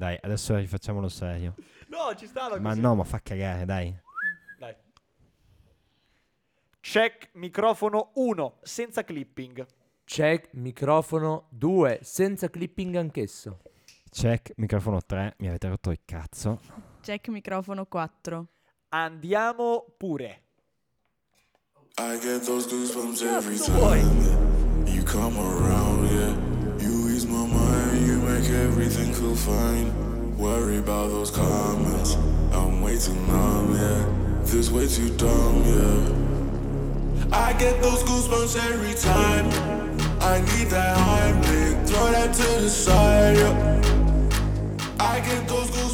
dai, adesso rifacciamolo serio. No, ci stava Ma così. no, ma fa cagare, dai. Dai. Check microfono 1 senza clipping. Check microfono 2, senza clipping anch'esso. Check, microfono 3, mi avete rotto il cazzo. Check microfono 4. Andiamo pure. I get those goosebumps every time you come around, yeah. Make everything feel fine. Worry about those comments, I'm way too numb, yeah. This way too dumb, yeah. I get those goosebumps every time. I need that Heimlich, throw that to the side, yeah. I get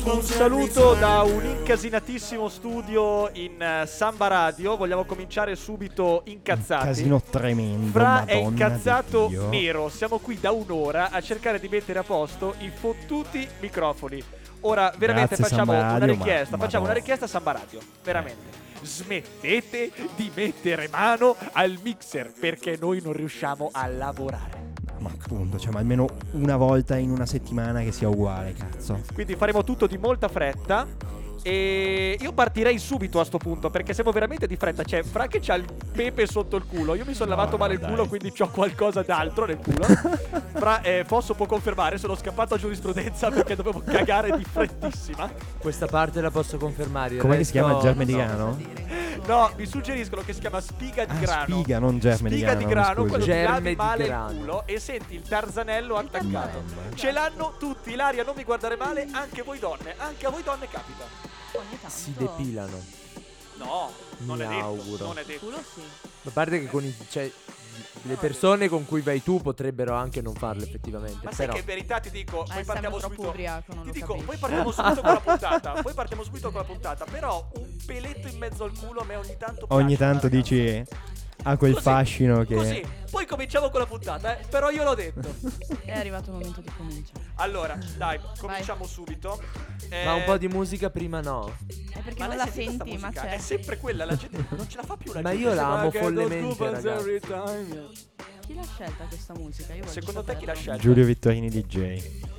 Un saluto da un incasinatissimo studio in eh, Samba Radio. Vogliamo cominciare subito incazzati. Casino tremendo. Fra è Madonna incazzato di Dio. nero. Siamo qui da un'ora a cercare di mettere a posto i fottuti microfoni. Ora, veramente Grazie, facciamo Samba una Radio, ma- richiesta. Facciamo una Madonna. richiesta a Samba Radio. Veramente. Smettete di mettere mano al mixer perché noi non riusciamo a lavorare. Ma appunto, cioè, ma almeno una volta in una settimana che sia uguale, cazzo. Quindi faremo tutto di molta fretta. E io partirei subito a sto punto perché siamo veramente di fretta. Cioè, Fra che c'ha il pepe sotto il culo. Io mi sono No, lavato male il dai. culo, quindi ho qualcosa d'altro nel culo. Fra, eh, posso può confermare, sono scappato a giurisprudenza perché dovevo cagare di frettissima. Questa parte la posso confermare. Com'è che si chiama il resto germe di no. mi suggeriscono che si chiama spiga di Ah, grano. spiga, non germe di Spiga grano. di grano, quello Germe ti lavi di male grano. il culo e senti il tarzanello attaccato. Ce l'hanno tutti, Ilaria, non mi guardare male, anche voi donne, anche a voi donne capita. Ogni tanto. Si depilano. No, non Mi è detto, auguro. non è detto. Culo sì. A parte che con i, cioè, le persone con cui vai tu potrebbero anche non farlo effettivamente. Ma sai però che in verità ti dico, poi è partiamo subito. ubriaco, Ti dico, poi partiamo subito con la puntata. Poi partiamo subito con la puntata. Però un peletto in mezzo al culo a me ogni tanto Ogni piace, tanto dici ha quel Così, fascino che Così, poi cominciamo con la puntata, eh. Però io l'ho detto. È arrivato il momento di cominciare. Allora, dai, cominciamo subito. Eh, Ma un po' di musica prima no. Perché ma non la senti, ma c'è. È sempre quella, la gente non ce la fa più la Ma gente. io la Sembra amo che follemente, ragazzi. Chi l'ha scelta questa musica? Io voglio Secondo te chi l'ha scelta? Giulio Vittorini DJ.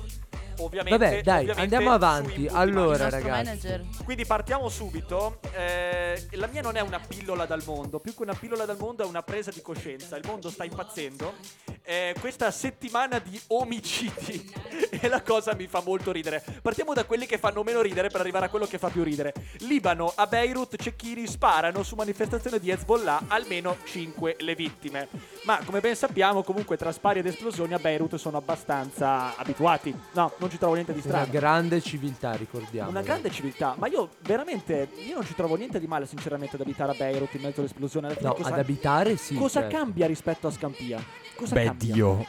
Ovviamente, Vabbè, dai, ovviamente andiamo avanti. Allora, ragazzi. manager. Quindi partiamo subito. Eh, la mia non è una pillola dal mondo, più che una pillola dal mondo è una presa di coscienza. Il mondo sta impazzendo. Eh, questa settimana di omicidi e la cosa mi fa molto ridere. Partiamo da quelli che fanno meno ridere per arrivare a quello che fa più ridere. Libano, a Beirut, cecchini sparano su manifestazione di Hezbollah, almeno 5 le vittime. Ma come ben sappiamo, comunque tra spari ed esplosioni a Beirut sono abbastanza abituati. No, non ci trovo niente di Una strano. grande civiltà, ricordiamo. Una grande civiltà, ma io veramente io non ci trovo niente di male sinceramente ad abitare a Beirut in mezzo all'esplosione. Alla fine No, cosa, ad abitare sì. cosa certo. cambia rispetto a Scampia? Cosa Beh, cambia? Dio.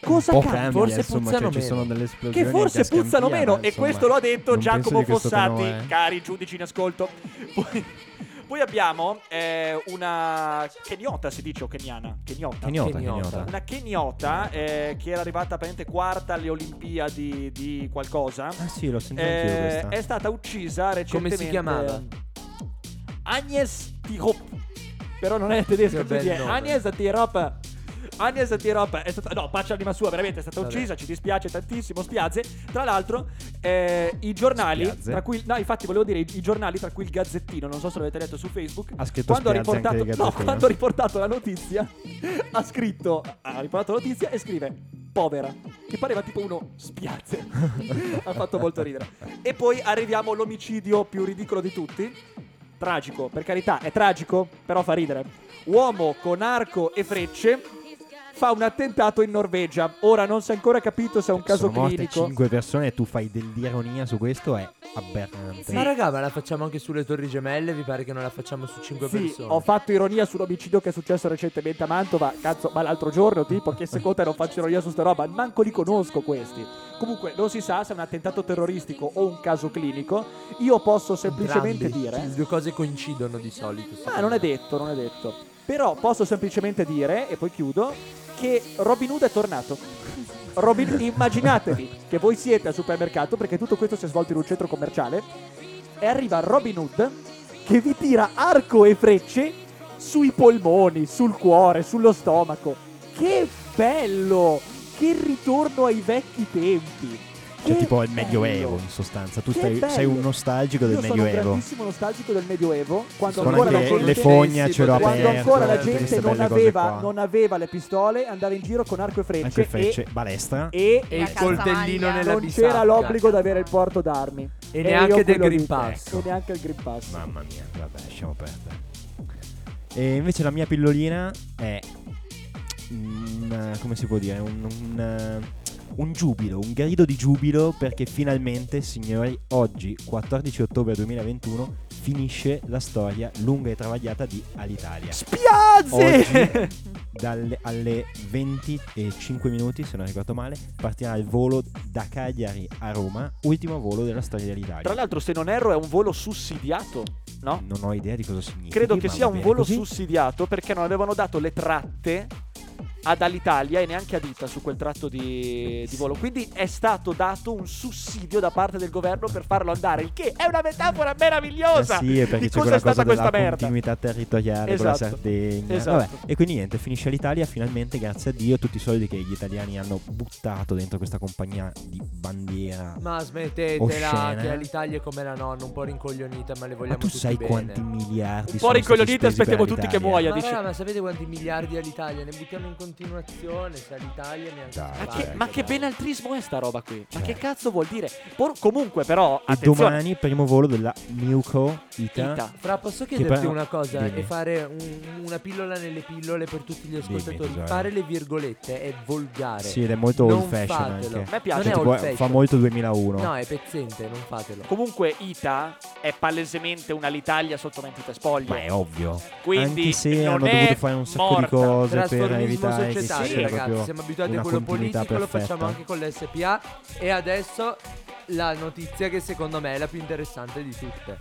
Cosa cambia? cambia, Forse insomma, puzzano cioè, ci sono meno. delle esplosioni Che forse puzzano Scampia, meno e questo lo ha detto non Giacomo Fossati, eh. cari giudici in ascolto. Poi, poi abbiamo eh, una keniota, si dice o keniana? Keniota. Keniota, Keniota. keniota. Una keniota eh, che era arrivata apparentemente quarta alle Olimpiadi di qualcosa. Ah sì, l'ho sentito anch'io Eh, questa. è stata uccisa recentemente. si chiamava? Agnes Tirop. Però non è tedesco, quindi è. Agnes Tirop. Agnes Tirop è stata. No, pace all'anima sua, veramente è stata Vabbè. uccisa. Ci dispiace tantissimo. Spiazze. Tra l'altro, eh, i giornali. Spiazze. Tra cui. No, infatti, volevo dire i, i giornali, tra cui il Gazzettino. Non so se l'avete letto su Facebook. Ha scritto quando ha riportato. No, quando ha riportato la notizia, ha scritto. Ha riportato la notizia e scrive. Povera, che pareva tipo uno spiazze. ha fatto molto ridere. E poi arriviamo all'omicidio più ridicolo di tutti. Tragico, per carità, è tragico, però fa ridere. Uomo con arco e frecce fa un attentato in Norvegia. Ora non si è ancora capito se è un caso Sono clinico. 5 persone e tu fai dell'ironia su questo è aberrante. Ma raga, ma la facciamo anche sulle Torri Gemelle? Vi pare che non la facciamo su 5 Sì, persone? ho fatto ironia sull'omicidio che è successo recentemente a Mantova. Cazzo, ma l'altro giorno, tipo, che secondo te non faccio ironia su sta roba? Manco li conosco questi. Comunque, non si sa se è un attentato terroristico o un caso clinico. Io posso semplicemente Entrambi. dire. Le due cose coincidono di solito. Ma non è detto, non è detto. Però posso semplicemente dire, e poi chiudo, che Robin Hood è tornato. Robin, immaginatevi che voi siete al supermercato, perché tutto questo si è svolto in un centro commerciale, e arriva Robin Hood che vi tira arco e frecce sui polmoni, sul cuore, sullo stomaco. Che bello! Che ritorno ai vecchi tempi! Cioè, Che tipo il medioevo in sostanza. Tu stai- sei un nostalgico del Io sono un medioevo. grandissimo nostalgico del Medioevo, quando Con ancora la gente le fogne a cielo quando aperto. ancora la gente non aveva, non aveva le pistole, andava in giro con arco e frecce, Anche frecce, e, balestra. e E il coltellino nella non bisacca. c'era l'obbligo di avere il porto d'armi. E io neanche del Green. Pass. E neanche il Green Pass. Mamma mia, vabbè, lasciamo perdere. E invece la mia pillolina è un, come si può dire, un, un, eh, un giubilo, un grido di giubilo perché finalmente, signori, oggi, 14 ottobre 2021, finisce la storia lunga e travagliata di Alitalia. Spiazzi! Oggi, dalle, alle 20 e 5 minuti, se non ricordo male, partirà il volo da Cagliari a Roma, ultimo volo della storia dell'Italia. Tra l'altro, se non erro, è un volo sussidiato, no? Non ho idea di cosa significa. Credo che sia un volo sussidiato perché non avevano dato le tratte ad Alitalia e neanche a Dita su quel tratto di, di volo. Quindi è stato dato un sussidio da parte del governo per farlo andare, il che è una metafora meravigliosa. Eh sì, è perché di c'è cosa è stata cosa questa merda. continuità territoriale con la Esatto. Sardegna. Esatto. Vabbè, e quindi niente, finisce l'Italia finalmente, grazie a Dio, tutti i soldi che gli italiani hanno buttato dentro questa compagnia di bandiera. Ma smettetela, che l'Italia è come la nonna, un po' rincoglionita, ma le Ma vogliamo tu tutti sai bene. quanti miliardi Un sono po' per aspettiamo tutti che muoia. Ma, dice- ma sapete quanti miliardi all'Italia? Ne buttiamo in continuazione, all'Italia neanche Dai, si Ma fa, che, ma che benaltrismo è sta roba qui? Ma Cioè. che cazzo vuol dire? Por- comunque, però, E attenzione. domani primo volo della Milko Ita. Ita. Fra, posso chiederti però- una cosa Dimmi. e fare un- una pillola nelle pillole per tutti gli ascoltatori? tesoro. fare le virgolette è volgare. Sì, ed è molto Non old fashion fatelo. anche. A me piace. Non è Tipo, old fa fashion. molto 2001. No, è pezzente, non fatelo. Comunque, Ita è palesemente una l'Italia sotto mentite spoglie. Ma è ovvio. Quindi Anche se non hanno è dovuto fare un sacco morta. di cose per Trasformismo evitare societario, ci sia ragazzi. Siamo abituati a quello politico, lo perfetta. facciamo anche con l'SPA. E adesso la notizia che secondo me è la più interessante di tutte.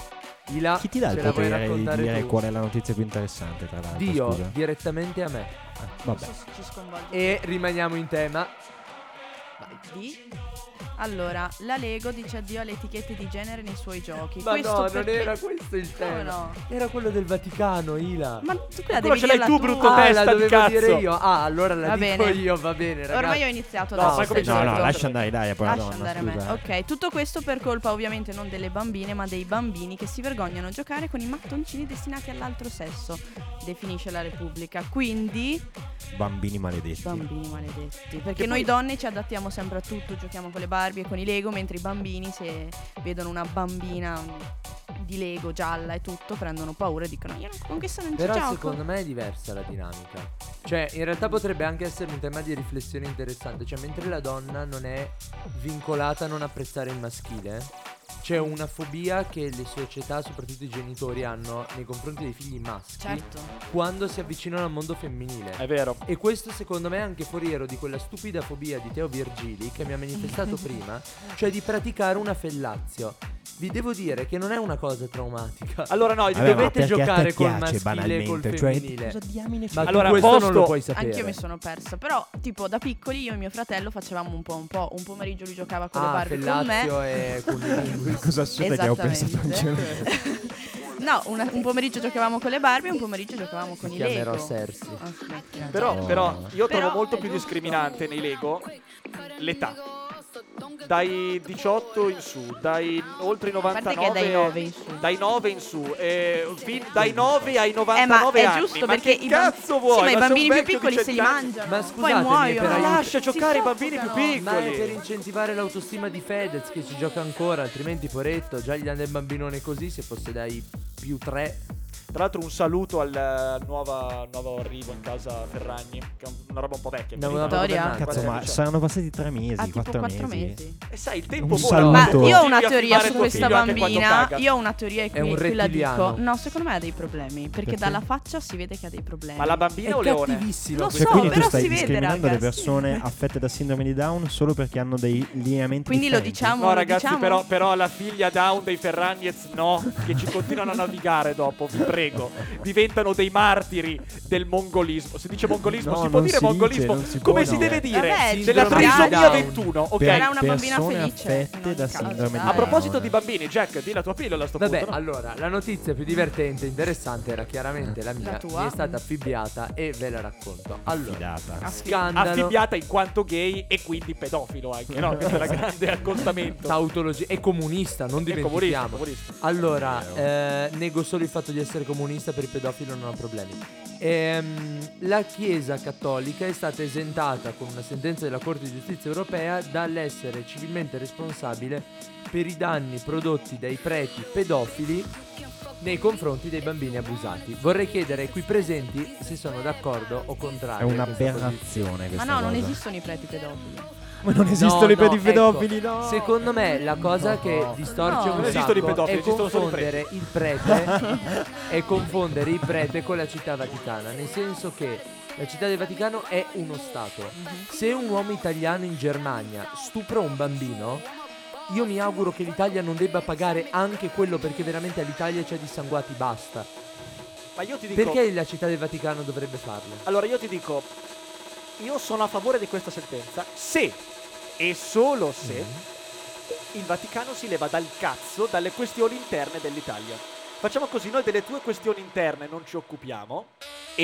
Ila, Chi ti dà il ce la vuoi potere di raccontare dire tu? qual è la notizia più interessante, tra l'altro? Dio, Scusa. direttamente a me. Ah, vabbè. E rimaniamo in tema. Di? Allora, la Lego dice addio alle etichette di genere nei suoi giochi. Ma Questo no, non perché- era questo il tema. no? Era quello del Vaticano, Ila. Ma tu quella devi ce l'hai tu, tu. brutto ah, testa la di dovevo cazzo. dire io. Ah, allora la Va dico bene. io, va bene, ragazzi. Ormai ho iniziato No, adesso. No, no, lascia andare Ilaria, poi la Lascia donna, andare scusa. a me. Ok, tutto questo per colpa ovviamente non delle bambine, ma dei bambini che si vergognano a giocare con i mattoncini destinati all'altro sesso. Definisce la Repubblica. Quindi, Bambini maledetti. bambini maledetti. Perché Che noi poi- donne ci adattiamo sempre a tutto, giochiamo con le Barbie e con i Lego, mentre i bambini se vedono una bambina di Lego gialla e tutto prendono paura e dicono io non- con questa non ci Però gioco. secondo me è diversa la dinamica. Cioè, in realtà potrebbe anche essere un tema di riflessione interessante. Cioè, mentre la donna non è vincolata a non apprezzare il maschile, c'è una fobia che le società, soprattutto i genitori, hanno nei confronti dei figli maschi Certo. quando si avvicinano al mondo femminile. È vero. E questo secondo me è anche foriero di quella stupida fobia di Teo Virgili che mi ha manifestato prima, cioè di praticare una fellazio. Vi devo dire che non è una cosa traumatica. Allora, no, Vabbè, dovete giocare col maschile e col banalmente, cioè, femminile. cosa diamine Ma Allora, questo posto- non lo puoi sapere. Anch'io mi sono persa. Però, tipo, da piccoli io e mio fratello facevamo un po' un po'. Un pomeriggio lui giocava con le Ah, Barbie con me. Fellazio e Cunnilingus. Cosa succede che ho pensato anche No, una- un pomeriggio giocavamo con le Barbie e un pomeriggio giocavamo con Mi i chiamerò Lego. Cersei. Smettila. Però, però io trovo Però molto più discriminante nei Lego l'età. Dai 18 in su, dai oltre i A parte 99 che è dai 9 in su. dai 9 in su, eh, fin- dai 9 ai Eh, 99 ma è anni. giusto ma perché che i bam- cazzo vuoi? Sì, ma i sei bambini più piccoli se li 100 anni. mangiano. Ma Poi scusatemi, muoiono. per Ma aiut- lascia giocare i bambini più piccoli. Ma è per incentivare l'autostima di Fedez che ci gioca ancora, altrimenti poretto, già gli danno il bambinone così, se fosse dai più 3. Tra l'altro un saluto al, nuova- nuovo arrivo in casa Ferragni, che è un- una roba un po' vecchia. No. Vittoria? Bernardo. Cazzo, ma anni saranno passati tre mesi, Ah, quattro, 4 mesi. Mesi. Eh sai, il tempo Un vola. Ma io ho una teoria su questa bambina. Io ho una teoria e È qui, qui la dico. No, secondo me ha dei problemi. Perché Perché? dalla faccia si vede che ha dei problemi. Ma la bambina o Leone? Lo Cioè, so, quindi tu però stai si vede, discriminando le persone sì. affette da sindrome di Down solo perché hanno dei lineamenti Quindi lo differenti? diciamo. No ragazzi, diciamo? però, però la figlia down dei Ferragnez no, che ci continuano a navigare dopo. prego, diventano dei martiri del mongolismo. Si dice mongolismo, No, si può dire si dice, mongolismo? non si può, Come si no. deve dire? Vabbè, Della trisomia Down. 21, ok? Una bambina persone felice, affette da sindrome dai. A di proposito di bambini, Jack, di la tua pillola a sto Vabbè, punto. no? allora, la notizia più divertente e interessante era chiaramente la mia. La tua? Mi è stata affibbiata e ve la racconto. Allora, Fidata. scandalo. Affibbiata in quanto gay e quindi pedofilo anche, no? Questo era grande accostamento. Tautologia e comunista, non È comunista, dimentichiamo. comunista. Allora, eh, nego solo il fatto di essere comunista, per i pedofili non ho problemi. Ehm, la Chiesa cattolica è stata esentata con una sentenza della Corte di Giustizia europea dall'essere civilmente responsabile per i danni prodotti dai preti pedofili nei confronti dei bambini abusati. Vorrei chiedere ai qui presenti se sono d'accordo o È contrario. questa posizione. un'aberrazione Ma questa no, non cosa. esistono i preti pedofili. Ma non esistono No, i no, pedofili, ecco, no. Secondo me la cosa che distorce No. un Non esistono i sacco pedofili, è confondere il prete è confondere il prete con la città vaticana, nel senso che la città del Vaticano è uno stato. Se un uomo italiano in Germania stupra un bambino, io mi auguro che l'Italia non debba pagare anche quello perché veramente all'Italia c'è dissanguati, basta. Ma io ti dico Perché la città del Vaticano dovrebbe farlo? Allora io ti dico io sono a favore di questa sentenza se e solo se il Vaticano si leva dal cazzo dalle questioni interne dell'Italia. Facciamo così, noi delle tue questioni interne non ci occupiamo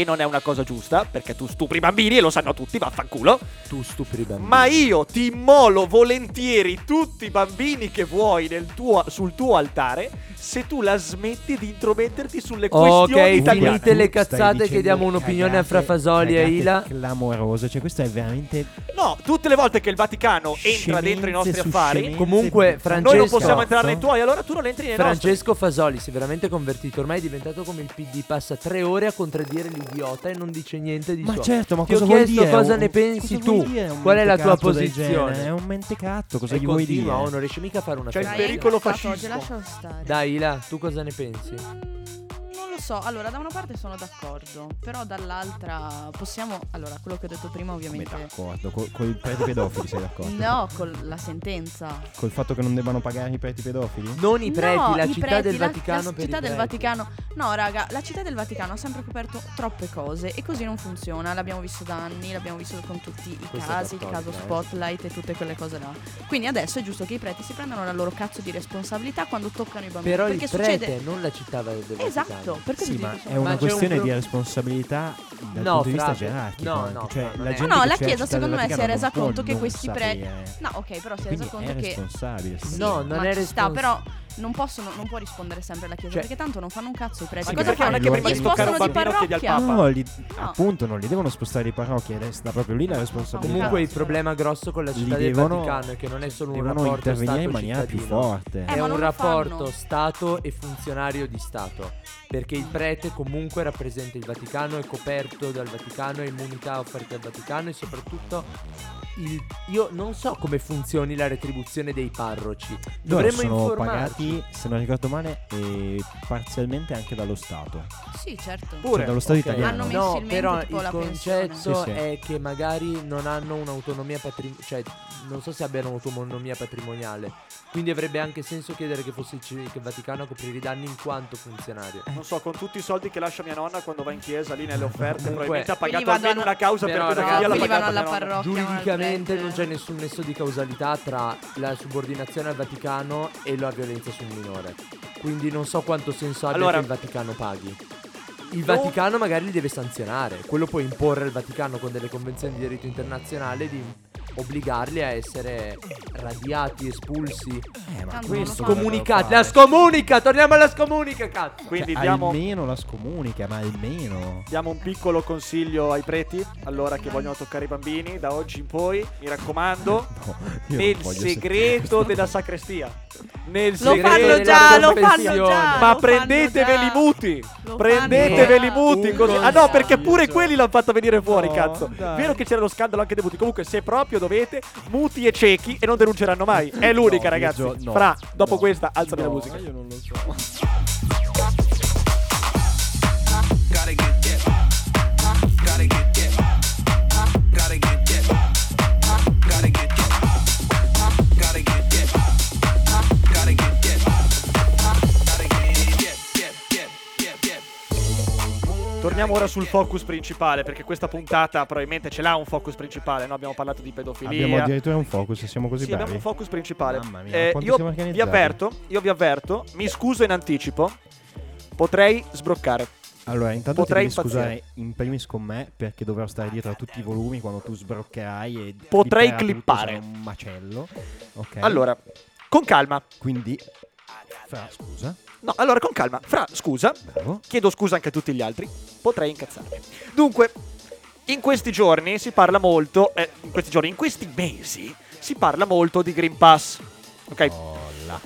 e non è una cosa giusta perché tu stupri i bambini e lo sanno tutti, vaffanculo. Tu stupri i bambini. Ma io ti immolo volentieri tutti i bambini che vuoi nel tuo- sul tuo altare se tu la smetti di intrometterti sulle questioni Ok, italiane. finite le cazzate, dicendo chiediamo un'opinione a cagate- Frafasoli e Ila. Clamorose, cioè questo è veramente No, tutte le volte che il Vaticano entra dentro i nostri affari, Comunque, Francesco- noi non possiamo entrare nei tuoi, allora tu non entri nei nostri. Francesco Fasoli si è veramente convertito, ormai è diventato come il PD, passa tre ore a contraddire l'idiota e non dice niente di Ma suo. certo, ma Ti ho cosa vuoi chiesto dire? cosa Un- ne pensi cosa tu? vuoi dire un Qual è la tua mentecatto del posizione? genere? È un mentecatto, cosa e gli vuoi dire? continua, oh, non riesce mica a fare una Cioè, il frase. Dai, pericolo stare. Dai, Ila, tu cosa ne pensi? So, allora da una parte sono d'accordo, però dall'altra possiamo... Allora, quello che ho detto prima Come ovviamente... d'accordo, co- con i preti pedofili sei d'accordo? No, con la sentenza. Col fatto che non debbano pagare i preti pedofili? Non i preti, No, la i città preti, del la- Vaticano la per città i del. Vaticano. No, raga, la città del Vaticano ha sempre coperto troppe cose e così non funziona. L'abbiamo visto da anni, l'abbiamo visto con tutti i Questa casi, il caso eh. Spotlight e tutte quelle cose là. Quindi adesso è giusto che i preti si prendano la loro cazzo di responsabilità quando toccano i bambini. Però perché il prete, succede non la città del Vaticano. Esatto, perché Sì, ma è una Ma un questione pro- di responsabilità dal No, punto di vista gerarchico. No, no, cioè, no, la gente No, la Chiesa, secondo me, si è resa conto che questi preti-. No, ok, però si è resa conto è che responsabile. sì. No, non è ci sta, respons- però non possono non può rispondere sempre la Chiesa Cioè- perché tanto non fanno un cazzo i preti. Anche Cosa fanno? è che prima spostano di al parrocchia? No, li- No. appunto non li devono spostare di parrocchia, ed è sta proprio lì la responsabilità. Comunque il problema grosso con la Li città del devono- Vaticano è che non è solo un rapporto intervenire in maniera più forte. Eh, è ma un rapporto. Stato e funzionario di Stato. Perché il prete comunque rappresenta il Vaticano, è coperto dal Vaticano, ha immunità offerte dal Vaticano e soprattutto il- io non so come funzioni la retribuzione dei parroci. Dovremmo sono informarci. pagati, se non ricordo male, eh, parzialmente anche dallo Stato. Sì, certo. Pure. Cioè, dallo Stato Ok. italiano. Hanno No, però tipo il la concetto. Sì, sì. è che magari non hanno un'autonomia patrimoniale, cioè non so se abbiano autonomia patrimoniale. Quindi avrebbe anche senso chiedere che fosse il ci- che il Vaticano a coprire i danni in quanto funzionario. Non so, con tutti i soldi che lascia mia nonna quando va in chiesa lì nelle offerte, Comunque- probabilmente ha pagato almeno una causa Però, per pedofilia l'ha quelli vanno pagata alla parrocchia. Giuridicamente prete. non c'è nessun nesso di causalità tra la subordinazione al Vaticano e la violenza sul minore. Quindi non so quanto senso abbia Allora- che il Vaticano paghi. Il No. Vaticano magari li deve sanzionare. Quello può imporre al Vaticano con delle convenzioni di diritto internazionale di obbligarli a essere radiati, espulsi, Eh, ma Tanto questo non lo fanno. scomunicati. La scomunica! Torniamo alla scomunica, cazzo! Quindi Cioè, diamo, almeno la scomunica, ma almeno. diamo un piccolo consiglio ai preti, allora che vogliono toccare i bambini, da oggi in poi, mi raccomando, No, io nel segreto della sacrestia. Nel Lo fanno già, lo fanno già. Ma prendeteveli muti. Prendeteveli muti. Così. Ah no, perché pure quelli l'hanno fatta venire fuori, No, cazzo. dai. Vero che c'era lo scandalo anche dei muti. Comunque, se proprio dovete, muti e ciechi e non denunceranno mai. È l'unica, No, ragazzi. Fra, dopo no, questa, alzami la musica. Io non lo so. Torniamo ora sul focus principale, perché questa puntata probabilmente ce l'ha un focus principale. No? Abbiamo parlato di pedofilia. Abbiamo addirittura un focus, siamo così Sì, bravi. abbiamo un focus principale. Mamma mia, Eh, io siamo vi avverto, io vi avverto, mi scuso in anticipo. Potrei sbroccare. Allora, intanto Potrei ti scusare in primis con me perché dovrò stare dietro a tutti i volumi quando tu sbroccherai e Potrei tutto, clippare. sarà un macello. Ok. Allora, con calma. quindi fra scusa, No, allora con calma. Fra, scusa. bravo. Chiedo scusa anche a tutti gli altri. Potrei incazzarmi. Dunque, in questi giorni si parla molto. eh, in questi giorni, in questi mesi si parla molto di Green Pass. Ok? Là.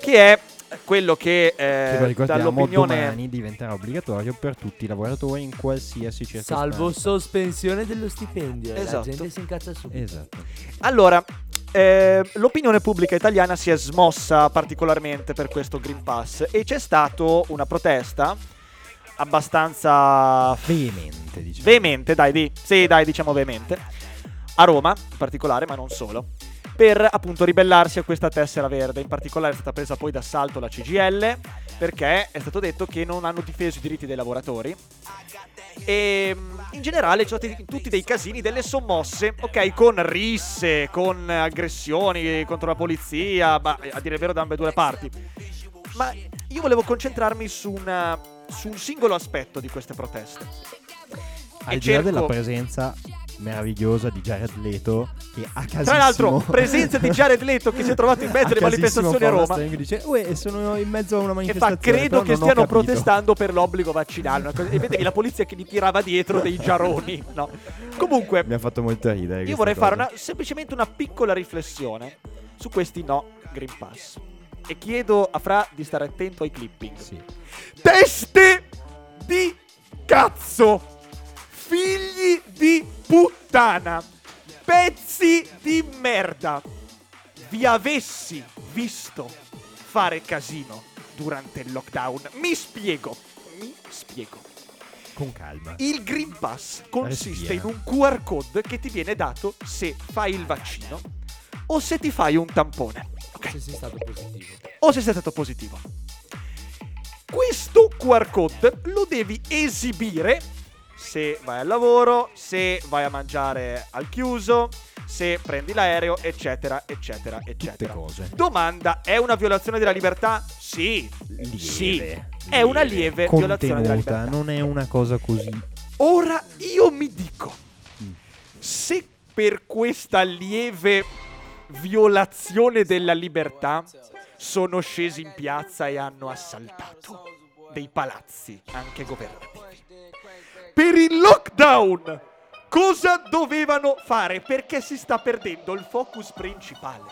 Che è quello che Che eh, ricordiamo dall'opinione. domani diventerà obbligatorio per tutti i lavoratori in qualsiasi circostanza. Salvo sospensione dello stipendio. e La Esatto. gente si incazza subito. Esatto. Allora, eh, l'opinione pubblica italiana si è smossa particolarmente per questo Green Pass e c'è stata una protesta abbastanza Veemente, diciamo. veemente, dai, di, sì, dai, diciamo veemente, a Roma in particolare, ma non solo, per appunto ribellarsi a questa tessera verde. In particolare è stata presa poi d'assalto la CGL perché è stato detto che non hanno difeso i diritti dei lavoratori. E mm, in generale ci sono stati tutti dei casini, delle sommosse, ok, con risse, con aggressioni contro la polizia, ma a dire il vero da ambedue le parti. Ma io volevo concentrarmi su, una- su un singolo aspetto di queste proteste. Al E di là cerco- della presenza meravigliosa di Jared Leto che a casissimo Tra l'altro, presenza di Jared Leto che si è trovato in mezzo alle manifestazioni a Roma. che dice "Uè, sono in mezzo a una Che fa, manifestazione credo che stiano capito". protestando per l'obbligo vaccinale. cosa- E vedevi la polizia che gli tirava dietro dei giaroni. No. Comunque, mi ha fatto molto ridere io vorrei fare cosa. una- semplicemente una piccola riflessione su questi no Green Pass. E chiedo a Fra di stare attento ai clipping. Sì. Teste di cazzo! Figli di puttana! Pezzi di merda! Vi avessi visto fare casino durante il lockdown. Mi spiego. Mi spiego. con calma Il Green Pass consiste in un QR code che ti viene dato se fai il vaccino o se ti fai un tampone. Ok? Se sei stato positivo. o se sei stato positivo. Questo QR code lo devi esibire se vai al lavoro, se vai a mangiare al chiuso, se prendi l'aereo, eccetera, eccetera, tutte eccetera. cose Domanda, è una violazione della libertà? Sì. lieve, Sì. È una lieve violazione della contenuta libertà. non è una cosa così Ora io mi dico, se per questa lieve violazione della libertà sono scesi in piazza e hanno assaltato dei palazzi, anche governativi. Per il lockdown, cosa dovevano fare? Perché si sta perdendo il focus principale.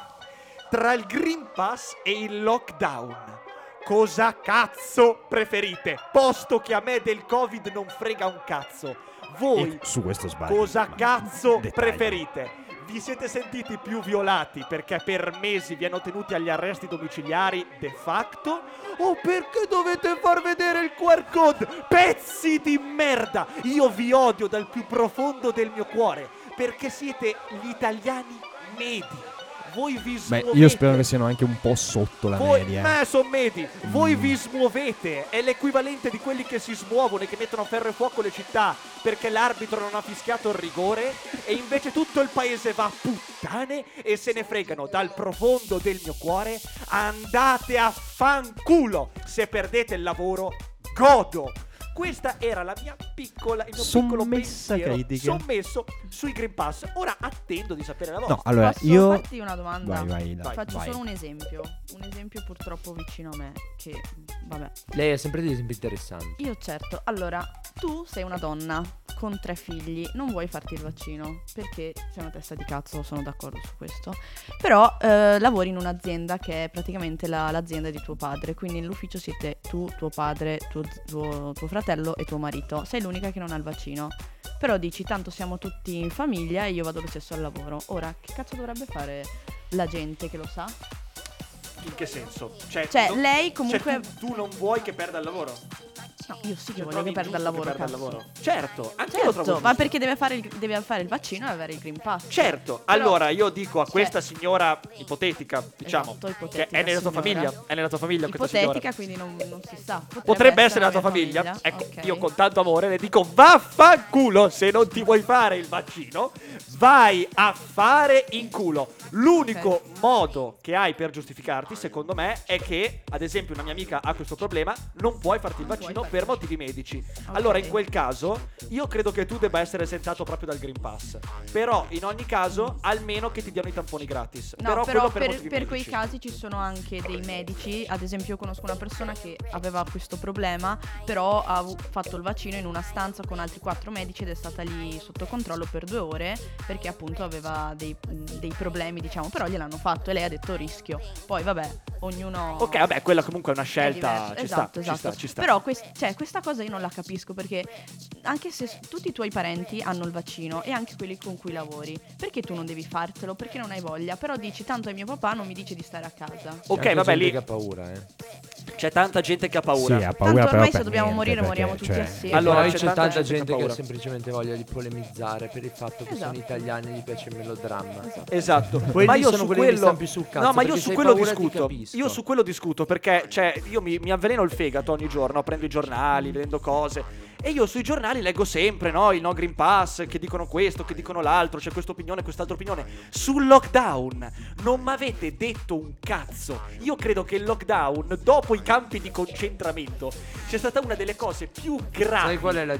Tra il Green Pass e il lockdown. Cosa cazzo preferite? Posto che a me del Covid non frega un cazzo. Voi E su questo sbaglio cosa cazzo dettaglio. preferite? Vi siete sentiti più violati perché per mesi vi hanno tenuti agli arresti domiciliari de facto? O perché dovete far vedere il QR code? Pezzi di merda! Io vi odio dal più profondo del mio cuore perché siete gli italiani medi. Voi vi Beh, smuovete. io spero che siano anche un po' sotto la Voi, media. me sono medi, voi Mm. vi smuovete, è l'equivalente di quelli che si smuovono e che mettono a ferro e fuoco le città perché l'arbitro non ha fischiato il rigore e invece tutto il paese va a puttane e se ne fregano dal profondo del mio cuore. Andate a fanculo, se perdete il lavoro, godo. Questa era la mia piccola, il mio piccolo Sommessa pensiero critica. sommesso sui Green Pass. Ora attendo di sapere la vostra. No, allora Posso io farti una domanda? Vai, vai, dai, Faccio vai. solo un esempio. Un esempio purtroppo vicino a me. Che, vabbè. Lei ha sempre degli esempi interessanti. Io certo. Allora, tu sei una donna con tre figli, non vuoi farti il vaccino perché sei una testa di cazzo, sono d'accordo su questo. Però eh, lavori in un'azienda che è praticamente la- l'azienda di tuo padre, quindi nell'ufficio siete tu, tuo padre, tuo, tuo- tuo fratello e tuo marito. Sei l'unica che non ha il vaccino. Però dici, tanto siamo tutti in famiglia e io vado lo stesso al lavoro. Ora, che cazzo dovrebbe fare la gente che lo sa? In che senso? Cioè, Cioè, non- lei cioè, comunque... tu, tu non vuoi che perda il lavoro? No, io sì che Cioè, voglio che perda il lavoro. perda il lavoro. Certo, anche io lo trovo Certo, ma giusto. perché deve fare, il, deve fare il vaccino e avere il Green Pass. Certo, Però- allora io dico a cioè- questa signora ipotetica, diciamo, Esatto, che ipotetica è nella tua signora. famiglia, è nella tua famiglia. Ipotetica, quindi non, non si sa. Potrebbe, Potrebbe essere la tua mia famiglia. Ecco, Ok. io con tanto amore le dico vaffanculo se non ti vuoi fare il vaccino, vai a fare in culo. L'unico modo che hai per giustificarti, secondo me, è che, ad esempio, una mia amica ha questo problema, non puoi farti il vaccino puoi per motivi medici. Ok. Allora, in quel caso, io credo che tu debba essere esentato proprio dal Green Pass. Però, in ogni caso, almeno che ti diano i tamponi gratis. No, però, quello per, per, per quei casi ci sono anche dei medici, ad esempio io conosco una persona che aveva questo problema, però ha fatto il vaccino in una stanza con altri quattro medici ed è stata lì sotto controllo per due ore perché appunto aveva dei, dei problemi, diciamo, però gliel'hanno fatto e lei ha detto rischio. Poi vabbè, ognuno... Ok, vabbè, quella comunque è una è scelta. diverso. Ci, esatto, sta, esatto. ci sta, ci sta. Però quest- cioè, questa cosa io non la capisco perché anche se s- tutti i tuoi parenti hanno il vaccino e anche quelli con cui lavori, perché tu non devi fartelo? Perché non hai voglia? Però dici tanto è mio papà non mi dice di stare a casa. Ok, C'è anche vabbè, gente lì che ha paura, eh. c'è tanta gente che ha paura. Sì, ha paura Tanto però ormai se dobbiamo niente, morire, perché, moriamo tutti cioè, assieme. Allora, c'è c'è, tanta tanta gente che ha semplicemente voglia di polemizzare per il fatto che sono Esatto. italiani e gli piace il melodramma. Esatto. Quelli ma io sono su che quello più sul cazzo, No, ma io su quello discuto. Capisco. Io su quello discuto perché cioè io mi, mi avveleno il fegato ogni giorno, prendo i giornali, vedendo cose e io sui giornali leggo sempre, no, il no Green Pass che dicono questo, che dicono l'altro, c'è questa opinione, quest'altra opinione. Sul lockdown non mi avete detto un cazzo. Io credo che il lockdown dopo i campi di concentramento sia stata una delle cose più gravi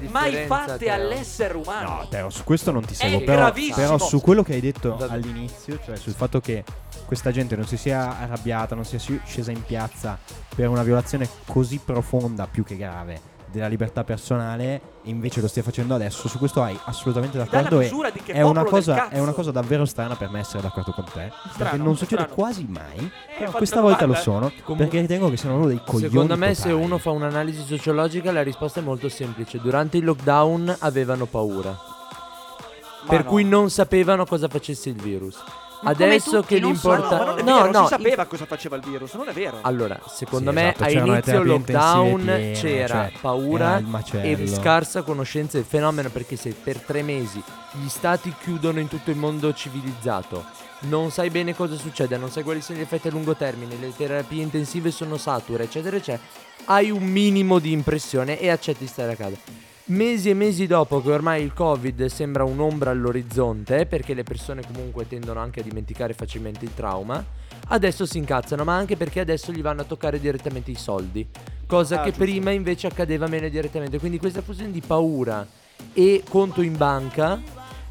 mai fatte Teo? all'essere umano. No, Teo, su questo non ti seguo. È però, gravissimo. però su quello che hai detto Vabbè. all'inizio, cioè sul fatto che questa gente non si sia arrabbiata, non sia scesa in piazza per una violazione così profonda, più che grave, della libertà personale, e invece lo stia facendo adesso, su questo hai assolutamente d'accordo. e è, una cosa, è una cosa davvero strana per me essere d'accordo con te. perché non succede strano. quasi mai. però fatti questa volta lo sono. Comu- perché ritengo che siano uno dei coglioni. Secondo me se totali. uno fa un'analisi sociologica la risposta è molto semplice. Durante il lockdown avevano paura. Ma per no. cui non sapevano cosa facesse il virus. Adesso tutti, che non no, l'importante non è no, vero, no, si sapeva cosa faceva il virus, non è vero. Allora, secondo Sì, me esatto, a inizio lockdown piene, c'era cioè, paura e scarsa conoscenza del fenomeno perché se per tre mesi gli stati chiudono in tutto il mondo civilizzato, non sai bene cosa succede, non sai quali sono gli effetti a lungo termine, le terapie intensive sono sature, eccetera, eccetera, hai un minimo di impressione e accetti di stare a casa. Mesi e mesi dopo che ormai il Covid sembra un'ombra all'orizzonte, perché le persone comunque tendono anche a dimenticare facilmente il trauma, adesso si incazzano, ma anche perché adesso gli vanno a toccare direttamente i soldi, cosa Ah, che giusto. prima invece accadeva meno direttamente. Quindi questa fusione di paura e conto in banca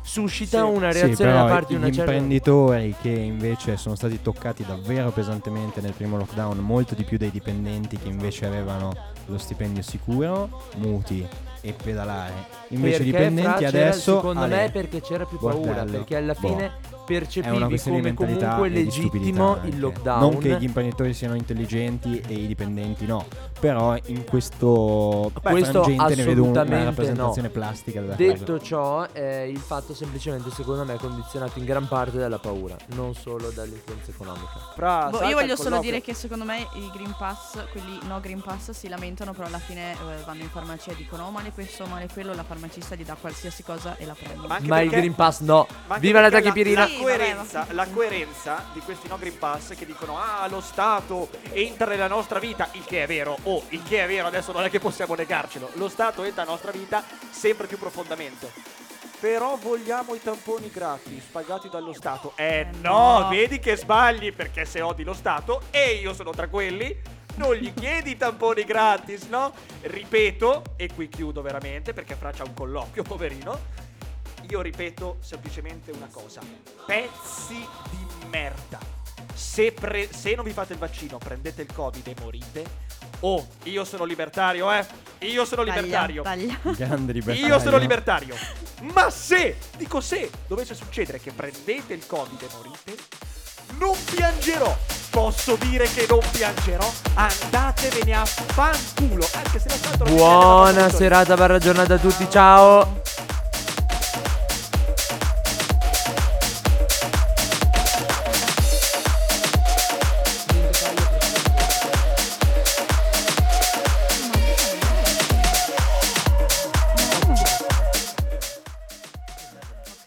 suscita Sì. una Sì, reazione però da parte di gli una certa imprenditori che invece sono stati toccati davvero pesantemente nel primo lockdown, molto di più dei dipendenti che invece avevano lo stipendio sicuro, muti e pedalare. Invece i dipendenti adesso secondo me perché c'era più paura bordello. perché alla Boh. fine una percepivi come mentalità comunque legittimo il lockdown Non che gli imprenditori siano intelligenti e i dipendenti no, però in questo Questo frangente ne vedo una assolutamente rappresentazione no. plastica della cosa. Detto ciò, eh, il fatto semplicemente secondo me è condizionato in gran parte dalla paura, non solo dall'influenza economica. Fra, Boh, io voglio solo dire che secondo me i Green Pass, quelli no Green Pass, si lamentano, però alla fine eh, vanno in farmacia e dicono oh, male questo, male quello, la farmacista gli dà qualsiasi cosa e la prendono. Ma Ma il Green Pass no. Viva la tachipirina! La, Sì, coerenza, la coerenza di questi no Green Pass che dicono ah lo Stato entra nella nostra vita, il che è vero, o il che è vero adesso non è che possiamo negarcelo, lo Stato entra nella nostra vita sempre più profondamente. Però vogliamo i tamponi gratis pagati dallo Stato. Eh no, no. vedi che sbagli perché se odi lo Stato e io sono tra quelli, non gli chiedi i tamponi gratis, no? Ripeto, e qui chiudo veramente perché Fra c'ha un colloquio, poverino. Io ripeto semplicemente una cosa. Pezzi di merda. Se, pre- se non vi fate il vaccino, prendete il Covid e morite. Oh, io sono libertario, eh. Io sono Taglia, libertario. taglia. Io sono libertario. Ma se, dico se, dovesse succedere che prendete il Covid e morite, non piangerò. Posso dire che non piangerò? Andatevene a fanculo. Anche se non Buona serata barra giornata a tutti, ciao!